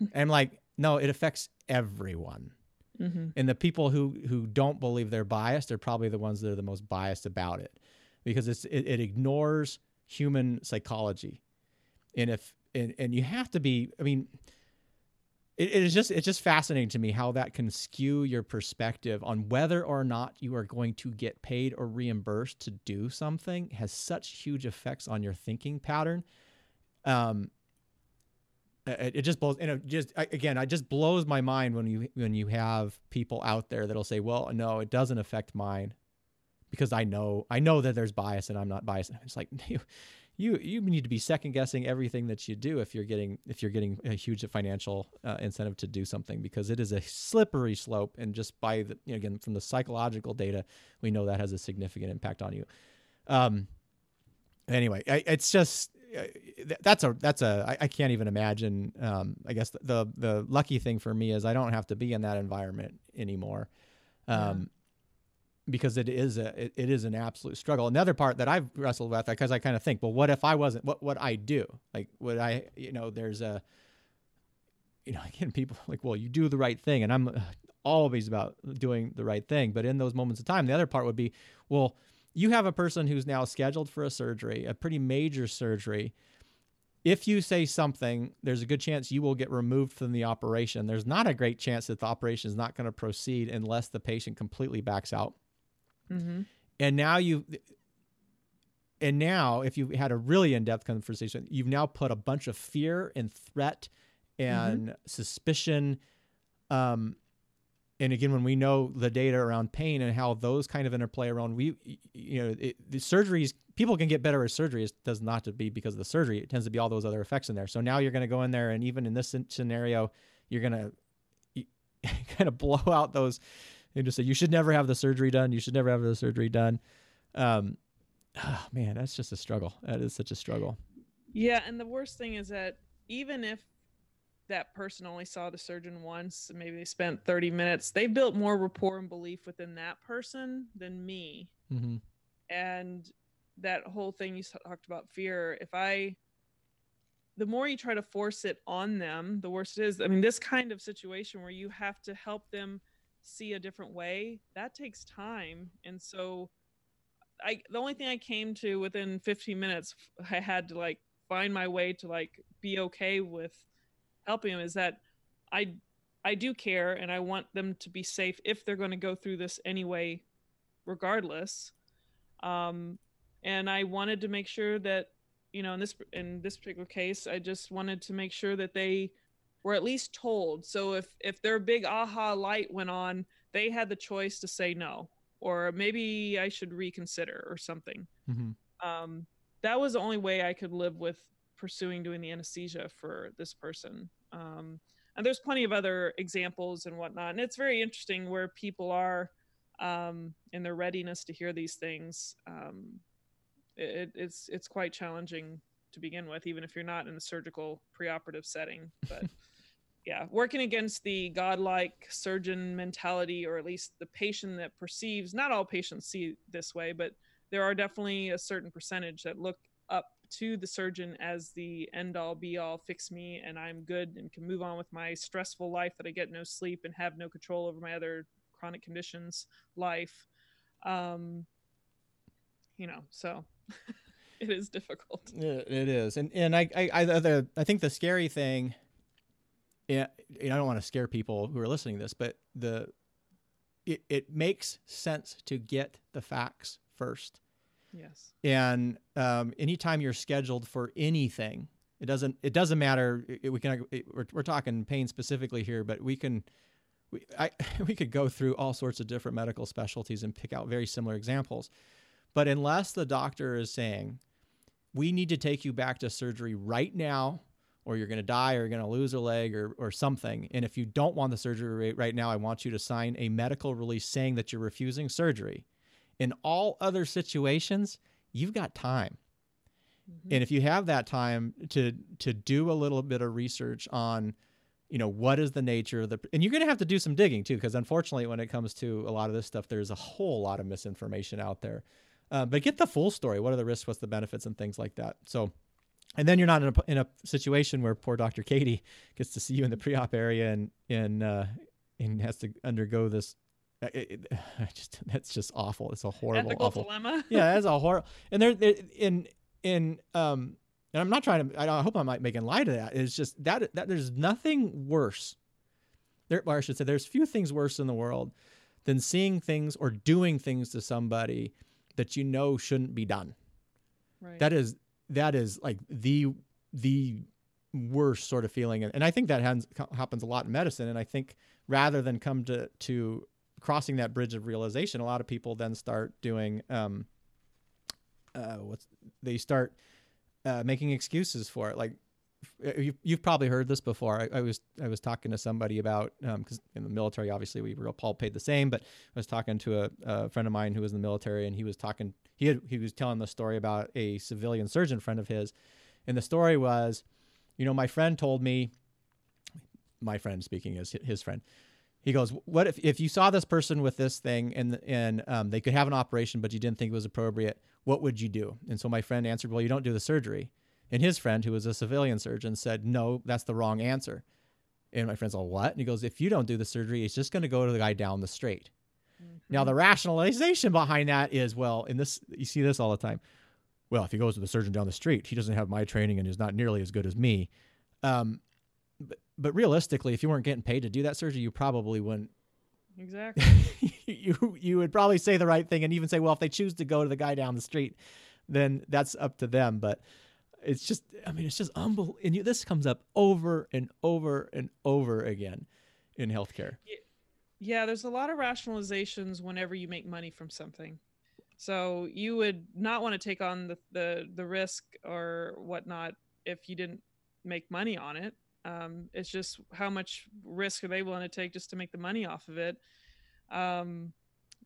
and I'm like, no, it affects everyone. Mm-hmm. And the people who who don't believe they're biased are probably the ones that are the most biased about it, because it's it, it ignores human psychology, and if and, and you have to be. I mean, it, it is just it's just fascinating to me how that can skew your perspective on whether or not you are going to get paid or reimbursed to do something has such huge effects on your thinking pattern. Um, it, it just blows and it just again it just blows my mind when you when you have people out there that'll say well no it doesn't affect mine because i know i know that there's bias and i'm not biased it's like you you need to be second guessing everything that you do if you're getting if you're getting a huge financial uh, incentive to do something because it is a slippery slope and just by the you know, again from the psychological data we know that has a significant impact on you um anyway I, it's just that's a that's a I, I can't even imagine. Um, I guess the, the, the lucky thing for me is I don't have to be in that environment anymore, um, yeah. Because it is a it, it is an absolute struggle. Another part that I've wrestled with because I kind of think, well, what if I wasn't? What would I do? Like, would I? You know, there's a you know, again, people like, well, you do the right thing, and I'm uh, always about doing the right thing. But in those moments of time, the other part would be, well you have a person who's now scheduled for a surgery, a pretty major surgery. If you say something, there's a good chance you will get removed from the operation. There's not a great chance that the operation is not going to proceed unless the patient completely backs out. Mm-hmm. And now you, and now if you had a really in-depth conversation, you've now put a bunch of fear and threat and mm-hmm. suspicion um, and again when we know the data around pain and how those kind of interplay around we you know it, the surgeries people can get better at surgery it does not to be because of the surgery it tends to be all those other effects in there so now you're going to go in there and even in this scenario you're going to kind of blow out those and just say you should never have the surgery done. You should never have the surgery done. Um, oh, man, that's just a struggle. That is such a struggle. Yeah, and the worst thing is that even if that person only saw the surgeon once, maybe they spent 30 minutes, they built more rapport and belief within that person than me. Mm-hmm. And that whole thing you talked about fear, if I the more you try to force it on them, the worse it is. I mean, this kind of situation where you have to help them see a different way, that takes time. And so I the only thing I came to within 15 minutes I had to like find my way to like be okay with helping them is that I I do care and I want them to be safe if they're going to go through this anyway regardless. Um and I wanted to make sure that you know in this in this particular case I just wanted to make sure that they were at least told. So if if their big aha light went on, they had the choice to say no or maybe I should reconsider or something. Mm-hmm. Um, that was the only way I could live with pursuing doing the anesthesia for this person. Um, and there's plenty of other examples and whatnot. And it's very interesting where people are um, in their readiness to hear these things. Um, it, it's it's quite challenging to begin with, even if you're not in a surgical preoperative setting. But yeah, working against the godlike surgeon mentality, or at least the patient that perceives. Not all patients see this way, but there are definitely a certain percentage that look up to the surgeon as the end all be all fix me and i'm good and can move on with my stressful life that i get no sleep and have no control over my other chronic conditions life um you know so it is difficult it is and and i i i, the, I think the scary thing yeah i don't want to scare people who are listening to this but the it, it makes sense to get the facts first Yes. And um, anytime you're scheduled for anything, it doesn't it doesn't matter. It, we can it, we're, we're talking pain specifically here, but we can we I we could go through all sorts of different medical specialties and pick out very similar examples. But unless the doctor is saying we need to take you back to surgery right now or you're going to die or you're going to lose a leg or, or something. And if you don't want the surgery right now, I want you to sign a medical release saying that you're refusing surgery. In all other situations, you've got time. Mm-hmm. And if you have that time to to do a little bit of research on, you know, what is the nature of the and you're going to have to do some digging too because unfortunately when it comes to a lot of this stuff there's a whole lot of misinformation out there. Uh, but get the full story. What are the risks? What's the benefits and things like that. So and then you're not in a, in a situation where poor Dr. Cady gets to see you in the pre-op area and and uh, and has to undergo this it, it, just that's just awful. It's a horrible, Ethical awful dilemma. yeah, that's a horror. And there, in in um, and I'm not trying to. I hope I'm not making light of that. It's just that that there's nothing worse. There, or I should say, there's few things worse in the world than seeing things or doing things to somebody that you know shouldn't be done. Right. That is that is like the the worst sort of feeling, and, I think that happens, happens a lot in medicine. And I think rather than come to to crossing that bridge of realization, a lot of people then start doing um, uh, what's they start uh, making excuses for it. Like you, you've probably heard this before. I, I was I was talking to somebody about because um, in the military, obviously we were all paid the same. But I was talking to a, a, friend of mine who was in the military, and he was talking. He had, he was telling the story about a civilian surgeon friend of his, and the story was, you know, my friend told me. My friend speaking as his friend he goes, "What if if you saw this person with this thing and and um, they could have an operation, but you didn't think it was appropriate? What would you do?" And so my friend answered, "Well, you don't do the surgery." And his friend, who was a civilian surgeon, said, "No, that's the wrong answer." And my friend's all, "What?" And he goes, "If you don't do the surgery, it's just going to go to the guy down the street." Mm-hmm. Now the rationalization behind that is, well, in this you see this all the time. Well, if he goes to the surgeon down the street, he doesn't have my training and is not nearly as good as me. Um, but, but realistically, if you weren't getting paid to do that surgery, you probably wouldn't. Exactly. you you would probably say the right thing and even say, well, if they choose to go to the guy down the street, then that's up to them. But it's just, I mean, it's just unbelievable. And you, this comes up over and over and over again in healthcare. Yeah, there's a lot of rationalizations whenever you make money from something. So you would not want to take on the, the, the risk or whatnot if you didn't make money on it. Um, it's just how much risk are they willing to take just to make the money off of it. Um,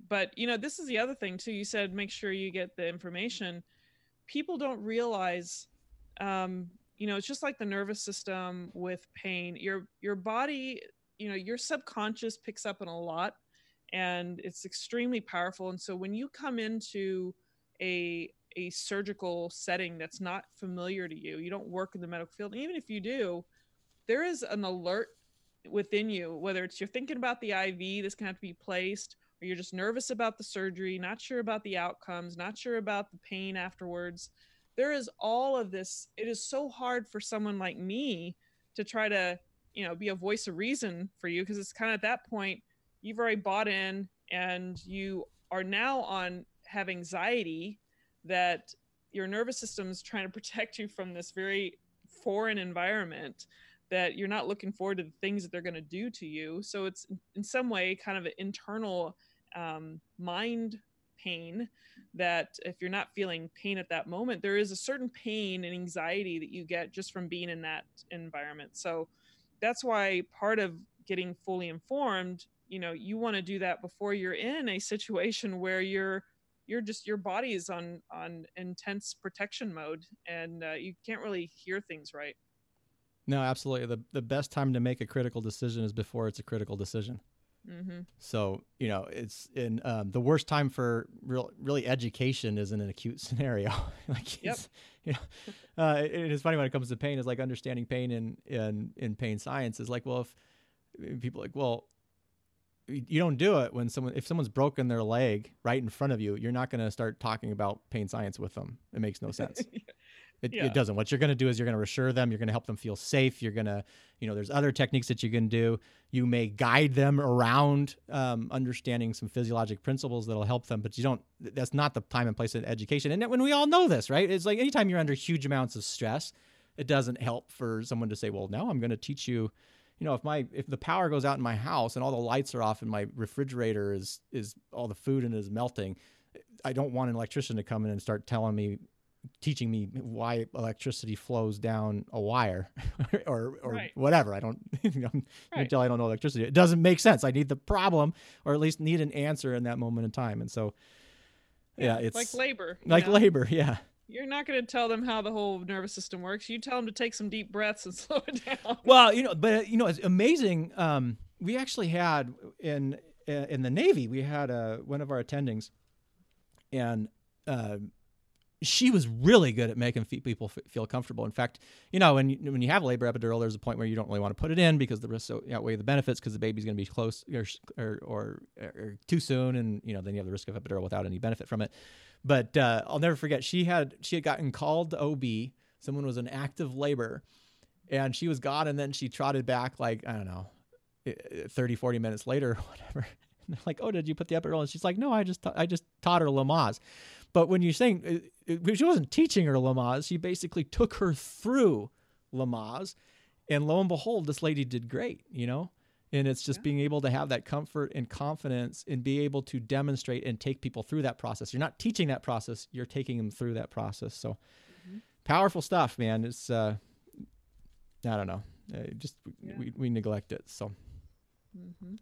but you know, this is the other thing too. You said make sure you get the information. People don't realize, um, you know, it's just like the nervous system with pain. Your your body, you know, your subconscious picks up on a lot, and it's extremely powerful. And so when you come into a a surgical setting that's not familiar to you, you don't work in the medical field, even if you do, there is an alert within you, whether it's you're thinking about the IV that's to have to be placed, or you're just nervous about the surgery, not sure about the outcomes, not sure about the pain afterwards. There is all of this. It is so hard for someone like me to try to, you know, be a voice of reason for you because it's kind of at that point you've already bought in and you are now on have anxiety that your nervous system is trying to protect you from this very foreign environment that you're not looking forward to the things that they're going to do to you. So it's in some way kind of an internal um, mind pain that if you're not feeling pain at that moment, there is a certain pain and anxiety that you get just from being in that environment. So that's why part of getting fully informed, you know, you want to do that before you're in a situation where you're you're just your body is on on intense protection mode and uh, you can't really hear things right no, absolutely. The the best time to make a critical decision is before it's a critical decision. Mm-hmm. So you know, it's in um, the worst time for real really education is in an acute scenario. like, yep. you know, uh, it, it's funny when it comes to pain. Is like understanding pain in in in pain science is like, well, if people like, well, you don't do it when someone if someone's broken their leg right in front of you, you're not going to start talking about pain science with them. It makes no sense. It, yeah. it doesn't. What you're going to do is you're going to reassure them. You're going to help them feel safe. You're going to, you know, there's other techniques that you can do. You may guide them around um, understanding some physiologic principles that'll help them, but you don't. That's not the time and place of education. And when we all know this, right? It's like anytime you're under huge amounts of stress, it doesn't help for someone to say, "Well, now I'm going to teach you." You know, if my if the power goes out in my house and all the lights are off and my refrigerator is is all the food in it is melting, I don't want an electrician to come in and start telling me teaching me why electricity flows down a wire or or right. whatever. I don't you know, right. until I don't know electricity. It doesn't make sense. I need the problem or at least need an answer in that moment in time. And so yeah, yeah it's like labor. Like know? labor, yeah. You're not going to tell them how the whole nervous system works. You tell them to take some deep breaths and slow it down. Well, you know, but you know, it's amazing. Um, we actually had in in the Navy, we had uh, one of our attendings, and uh, she was really good at making people feel comfortable. In fact, you know, when you, when you have labor epidural, there's a point where you don't really want to put it in because the risks outweigh the benefits because the baby's going to be close or, or, or, or, too soon, and you know then you have the risk of epidural without any benefit from it. But uh, I'll never forget she had she had gotten called to OB. Someone was in active labor, and she was gone, and then she trotted back like I don't know, 30, 40 minutes later, or whatever. like, oh, did you put the epidural? And she's like, no, I just I just taught her Lamaze. But when you're saying uh, she wasn't teaching her Lamaze, she basically took her through Lamaze, and lo and behold, this lady did great. You know, and it's just yeah. being able to have that comfort and confidence and be able to demonstrate and take people through that process. You're not teaching that process; you're taking them through that process. So, mm-hmm. powerful stuff, man. It's uh, I don't know, uh, just yeah. we, we neglect it. So. Mm-hmm.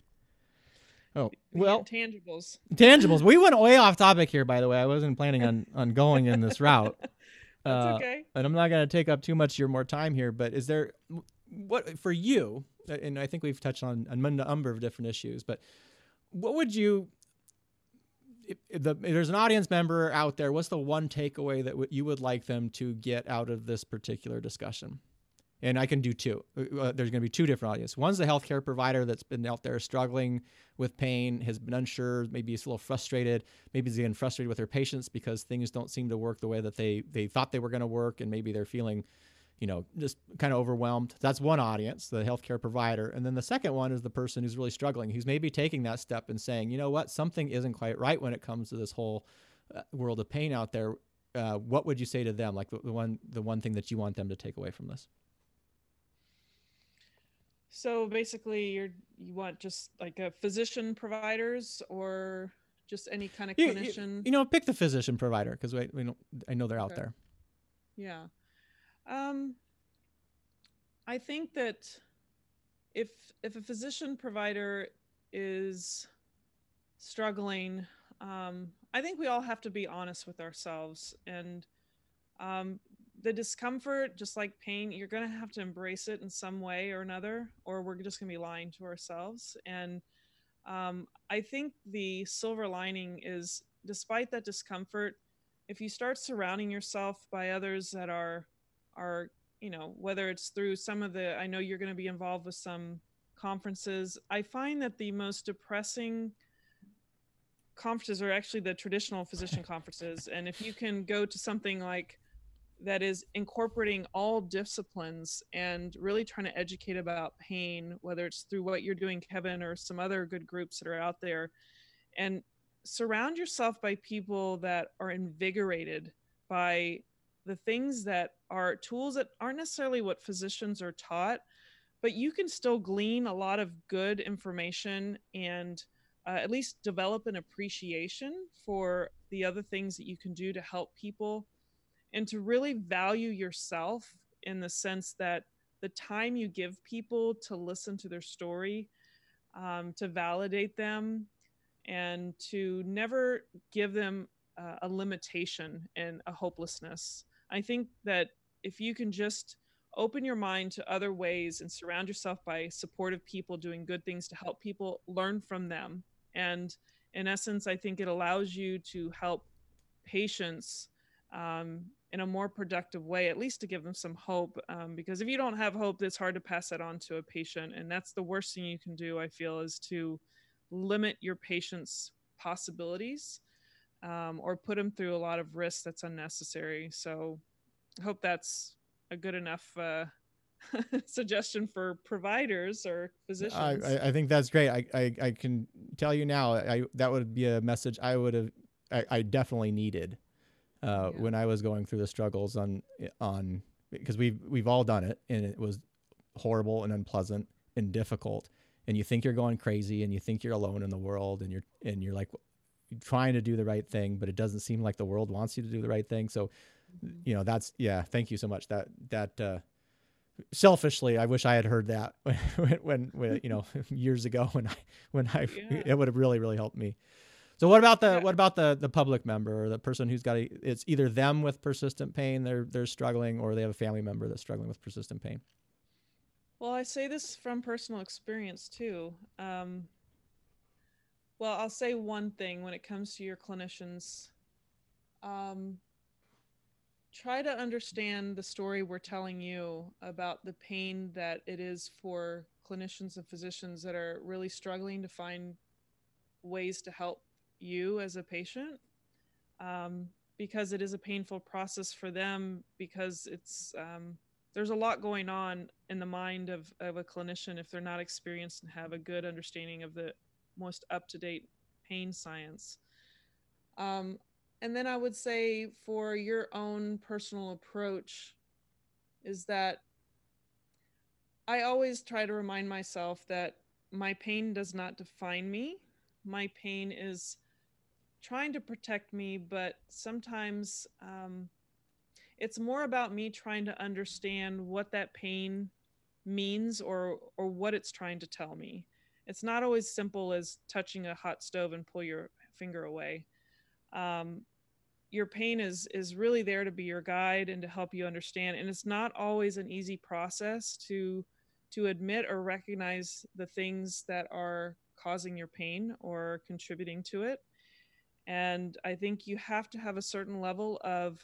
Oh well, tangibles. Tangibles. We went way off topic here, by the way. I wasn't planning on on going in this route. That's uh, okay. And I'm not going to take up too much of your more time here. But is there what for you? And I think we've touched on a number of different issues. But what would you? If, the, if there's an audience member out there. What's the one takeaway that w- you would like them to get out of this particular discussion? And I can do two. Uh, uh there's going to be two different audiences. One's the healthcare provider that's been out there struggling with pain, has been unsure, maybe is a little frustrated, maybe is getting frustrated with their patients because things don't seem to work the way that they they thought they were going to work, and maybe they're feeling, you know, just kind of overwhelmed. That's one audience, the healthcare provider, and then the second one is the person who's really struggling, who's maybe taking that step and saying, you know what, something isn't quite right when it comes to this whole uh, world of pain out there. Uh, what would you say to them? Like the, the one the one thing that you want them to take away from this? So basically, you're you want just like a physician providers or just any kind of clinician. You, you know, pick the physician provider because we, we I know they're okay. out there. Yeah, um, I think that if if a physician provider is struggling, um, I think we all have to be honest with ourselves. And um, the discomfort, just like pain, you're going to have to embrace it in some way or another, or we're just going to be lying to ourselves. And um, I think the silver lining is despite that discomfort, if you start surrounding yourself by others that are, are, you know, whether it's through some of the, I know you're going to be involved with some conferences, I find that the most depressing conferences are actually the traditional physician conferences. And if you can go to something like that is incorporating all disciplines and really trying to educate about pain, whether it's through what you're doing, Kevin, or some other good groups that are out there, and surround yourself by people that are invigorated by the things that are tools that aren't necessarily what physicians are taught, but you can still glean a lot of good information and uh, at least develop an appreciation for the other things that you can do to help people and to really value yourself in the sense that the time you give people to listen to their story, um, to validate them, and to never give them uh, a limitation and a hopelessness. I think that if you can just open your mind to other ways and surround yourself by supportive people doing good things to help people, learn from them, and in essence, I think it allows you to help patients um, in a more productive way, at least to give them some hope. Um, because if you don't have hope, it's hard to pass that on to a patient. And that's the worst thing you can do, I feel, is to limit your patient's possibilities um, or put them through a lot of risk that's unnecessary. So I hope that's a good enough uh, suggestion for providers or physicians. I, I think that's great. I, I, I, can tell you now, I, that would be a message I would have, I, I definitely needed uh, yeah. when I was going through the struggles on, on, because we've, we've all done it and it was horrible and unpleasant and difficult. And you think you're going crazy and you think you're alone in the world and you're, and you're like trying to do the right thing, but it doesn't seem like the world wants you to do the right thing. So, mm-hmm. you know, that's, yeah, thank you so much. That, that, uh, selfishly i wish i had heard that when, when, when you know years ago when i when i yeah. it would have really really helped me so what about the yeah. what about the the public member or the person who's got a, it's either them with persistent pain they're they're struggling or they have a family member that's struggling with persistent pain? Well i say this from personal experience too. Um, well i'll say one thing when it comes to your clinicians. Um, try to understand the story we're telling you about the pain that it is for clinicians and physicians that are really struggling to find ways to help you as a patient um, because it is a painful process for them because it's um, there's a lot going on in the mind of, of a clinician if they're not experienced and have a good understanding of the most up-to-date pain science um, and then I would say for your own personal approach is that I always try to remind myself that my pain does not define me. My pain is trying to protect me, but sometimes um, it's more about me trying to understand what that pain means or or what it's trying to tell me. It's not always simple as touching a hot stove and pull your finger away. Um, your pain is is really there to be your guide and to help you understand and it's not always an easy process to to admit or recognize the things that are causing your pain or contributing to it and i think you have to have a certain level of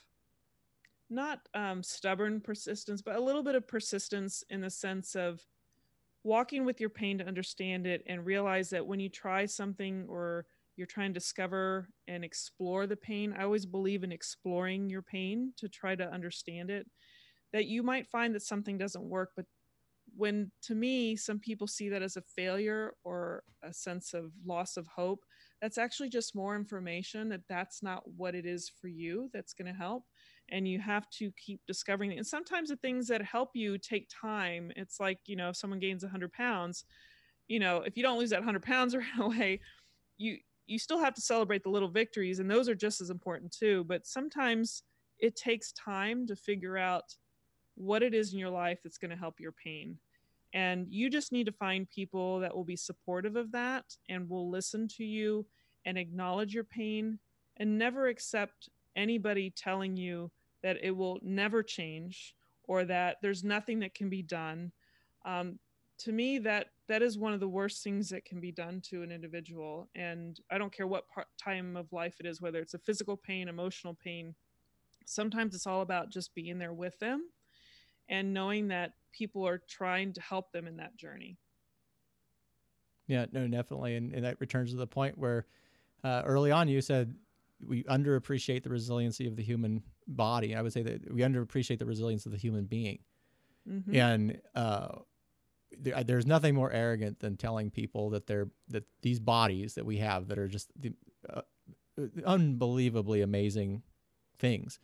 not um, stubborn persistence but a little bit of persistence in the sense of walking with your pain to understand it and realize that when you try something or you're trying to discover and explore the pain. I always believe in exploring your pain to try to understand it. That you might find that something doesn't work, but when to me, some people see that as a failure or a sense of loss of hope, that's actually just more information that that's not what it is for you that's going to help. And you have to keep discovering. And sometimes the things that help you take time. It's like, you know, if someone gains 100 pounds, you know, if you don't lose that 100 pounds right away, you you still have to celebrate the little victories and those are just as important too but sometimes it takes time to figure out what it is in your life that's going to help your pain and you just need to find people that will be supportive of that and will listen to you and acknowledge your pain and never accept anybody telling you that it will never change or that there's nothing that can be done. Um, to me, that that is one of the worst things that can be done to an individual. And I don't care what part, time of life it is, whether it's a physical pain, emotional pain. Sometimes it's all about just being there with them and knowing that people are trying to help them in that journey. Yeah, no, definitely. And, and that returns to the point where uh, early on you said we underappreciate the resiliency of the human body. I would say that we underappreciate the resilience of the human being. Mm-hmm. And uh, there, there's nothing more arrogant than telling people that they're that these bodies that we have that are just the, uh, unbelievably amazing things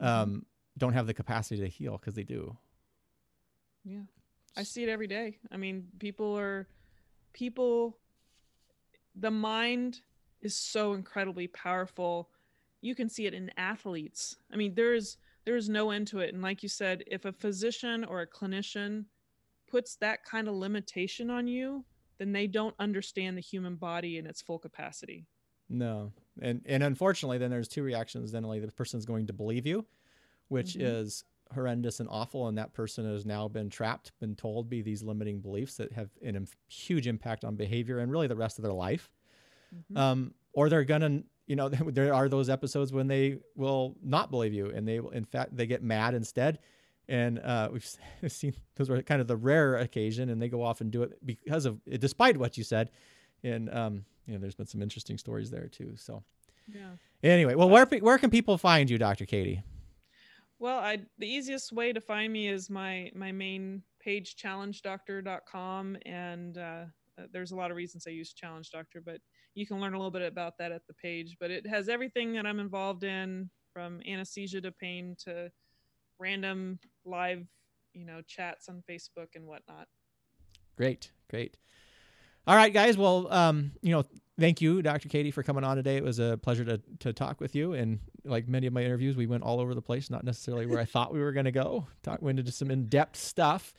mm-hmm. um, don't have the capacity to heal because they do. Yeah, I see it every day. I mean, people are people. The mind is so incredibly powerful. You can see it in athletes. I mean, there's there's no end to it. And like you said, if a physician or a clinician puts that kind of limitation on you, then they don't understand the human body in its full capacity. No. And and unfortunately then there's two reactions. Then only the person's going to believe you, which mm-hmm. is horrendous and awful and that person has now been trapped, been told by these limiting beliefs that have a huge impact on behavior and really the rest of their life. Mm-hmm. Um, or they're gonna you know there are those episodes when they will not believe you and they will in fact they get mad instead and uh, we've seen those are kind of the rare occasion, and they go off and do it because of despite what you said, and um, you know, there's been some interesting stories there too. So, yeah. Anyway, well, where where can people find you, Dr. Cady? Well, I the easiest way to find me is my my main page, challengedoctor.com, and uh, uh, there's a lot of reasons I use Challenge Doctor, but you can learn a little bit about that at the page. But it has everything that I'm involved in, from anesthesia to pain to random live, you know, chats on Facebook and whatnot. Great, great. All right, guys. Well, um, you know, thank you, Dr. Cady, for coming on today. It was a pleasure to to talk with you. And like many of my interviews, we went all over the place, not necessarily where I thought we were going to go. Talk went into some in depth stuff.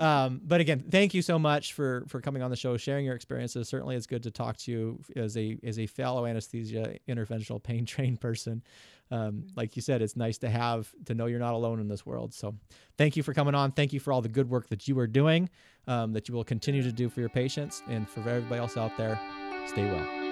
Um, but again, thank you so much for for coming on the show, sharing your experiences. Certainly, it's good to talk to you as a as a fellow anesthesia interventional pain trained person um, like you said, it's nice to have to know you're not alone in this world. So, thank you for coming on. Thank you for all the good work that you are doing, um, that you will continue to do for your patients, and for everybody else out there. Stay well.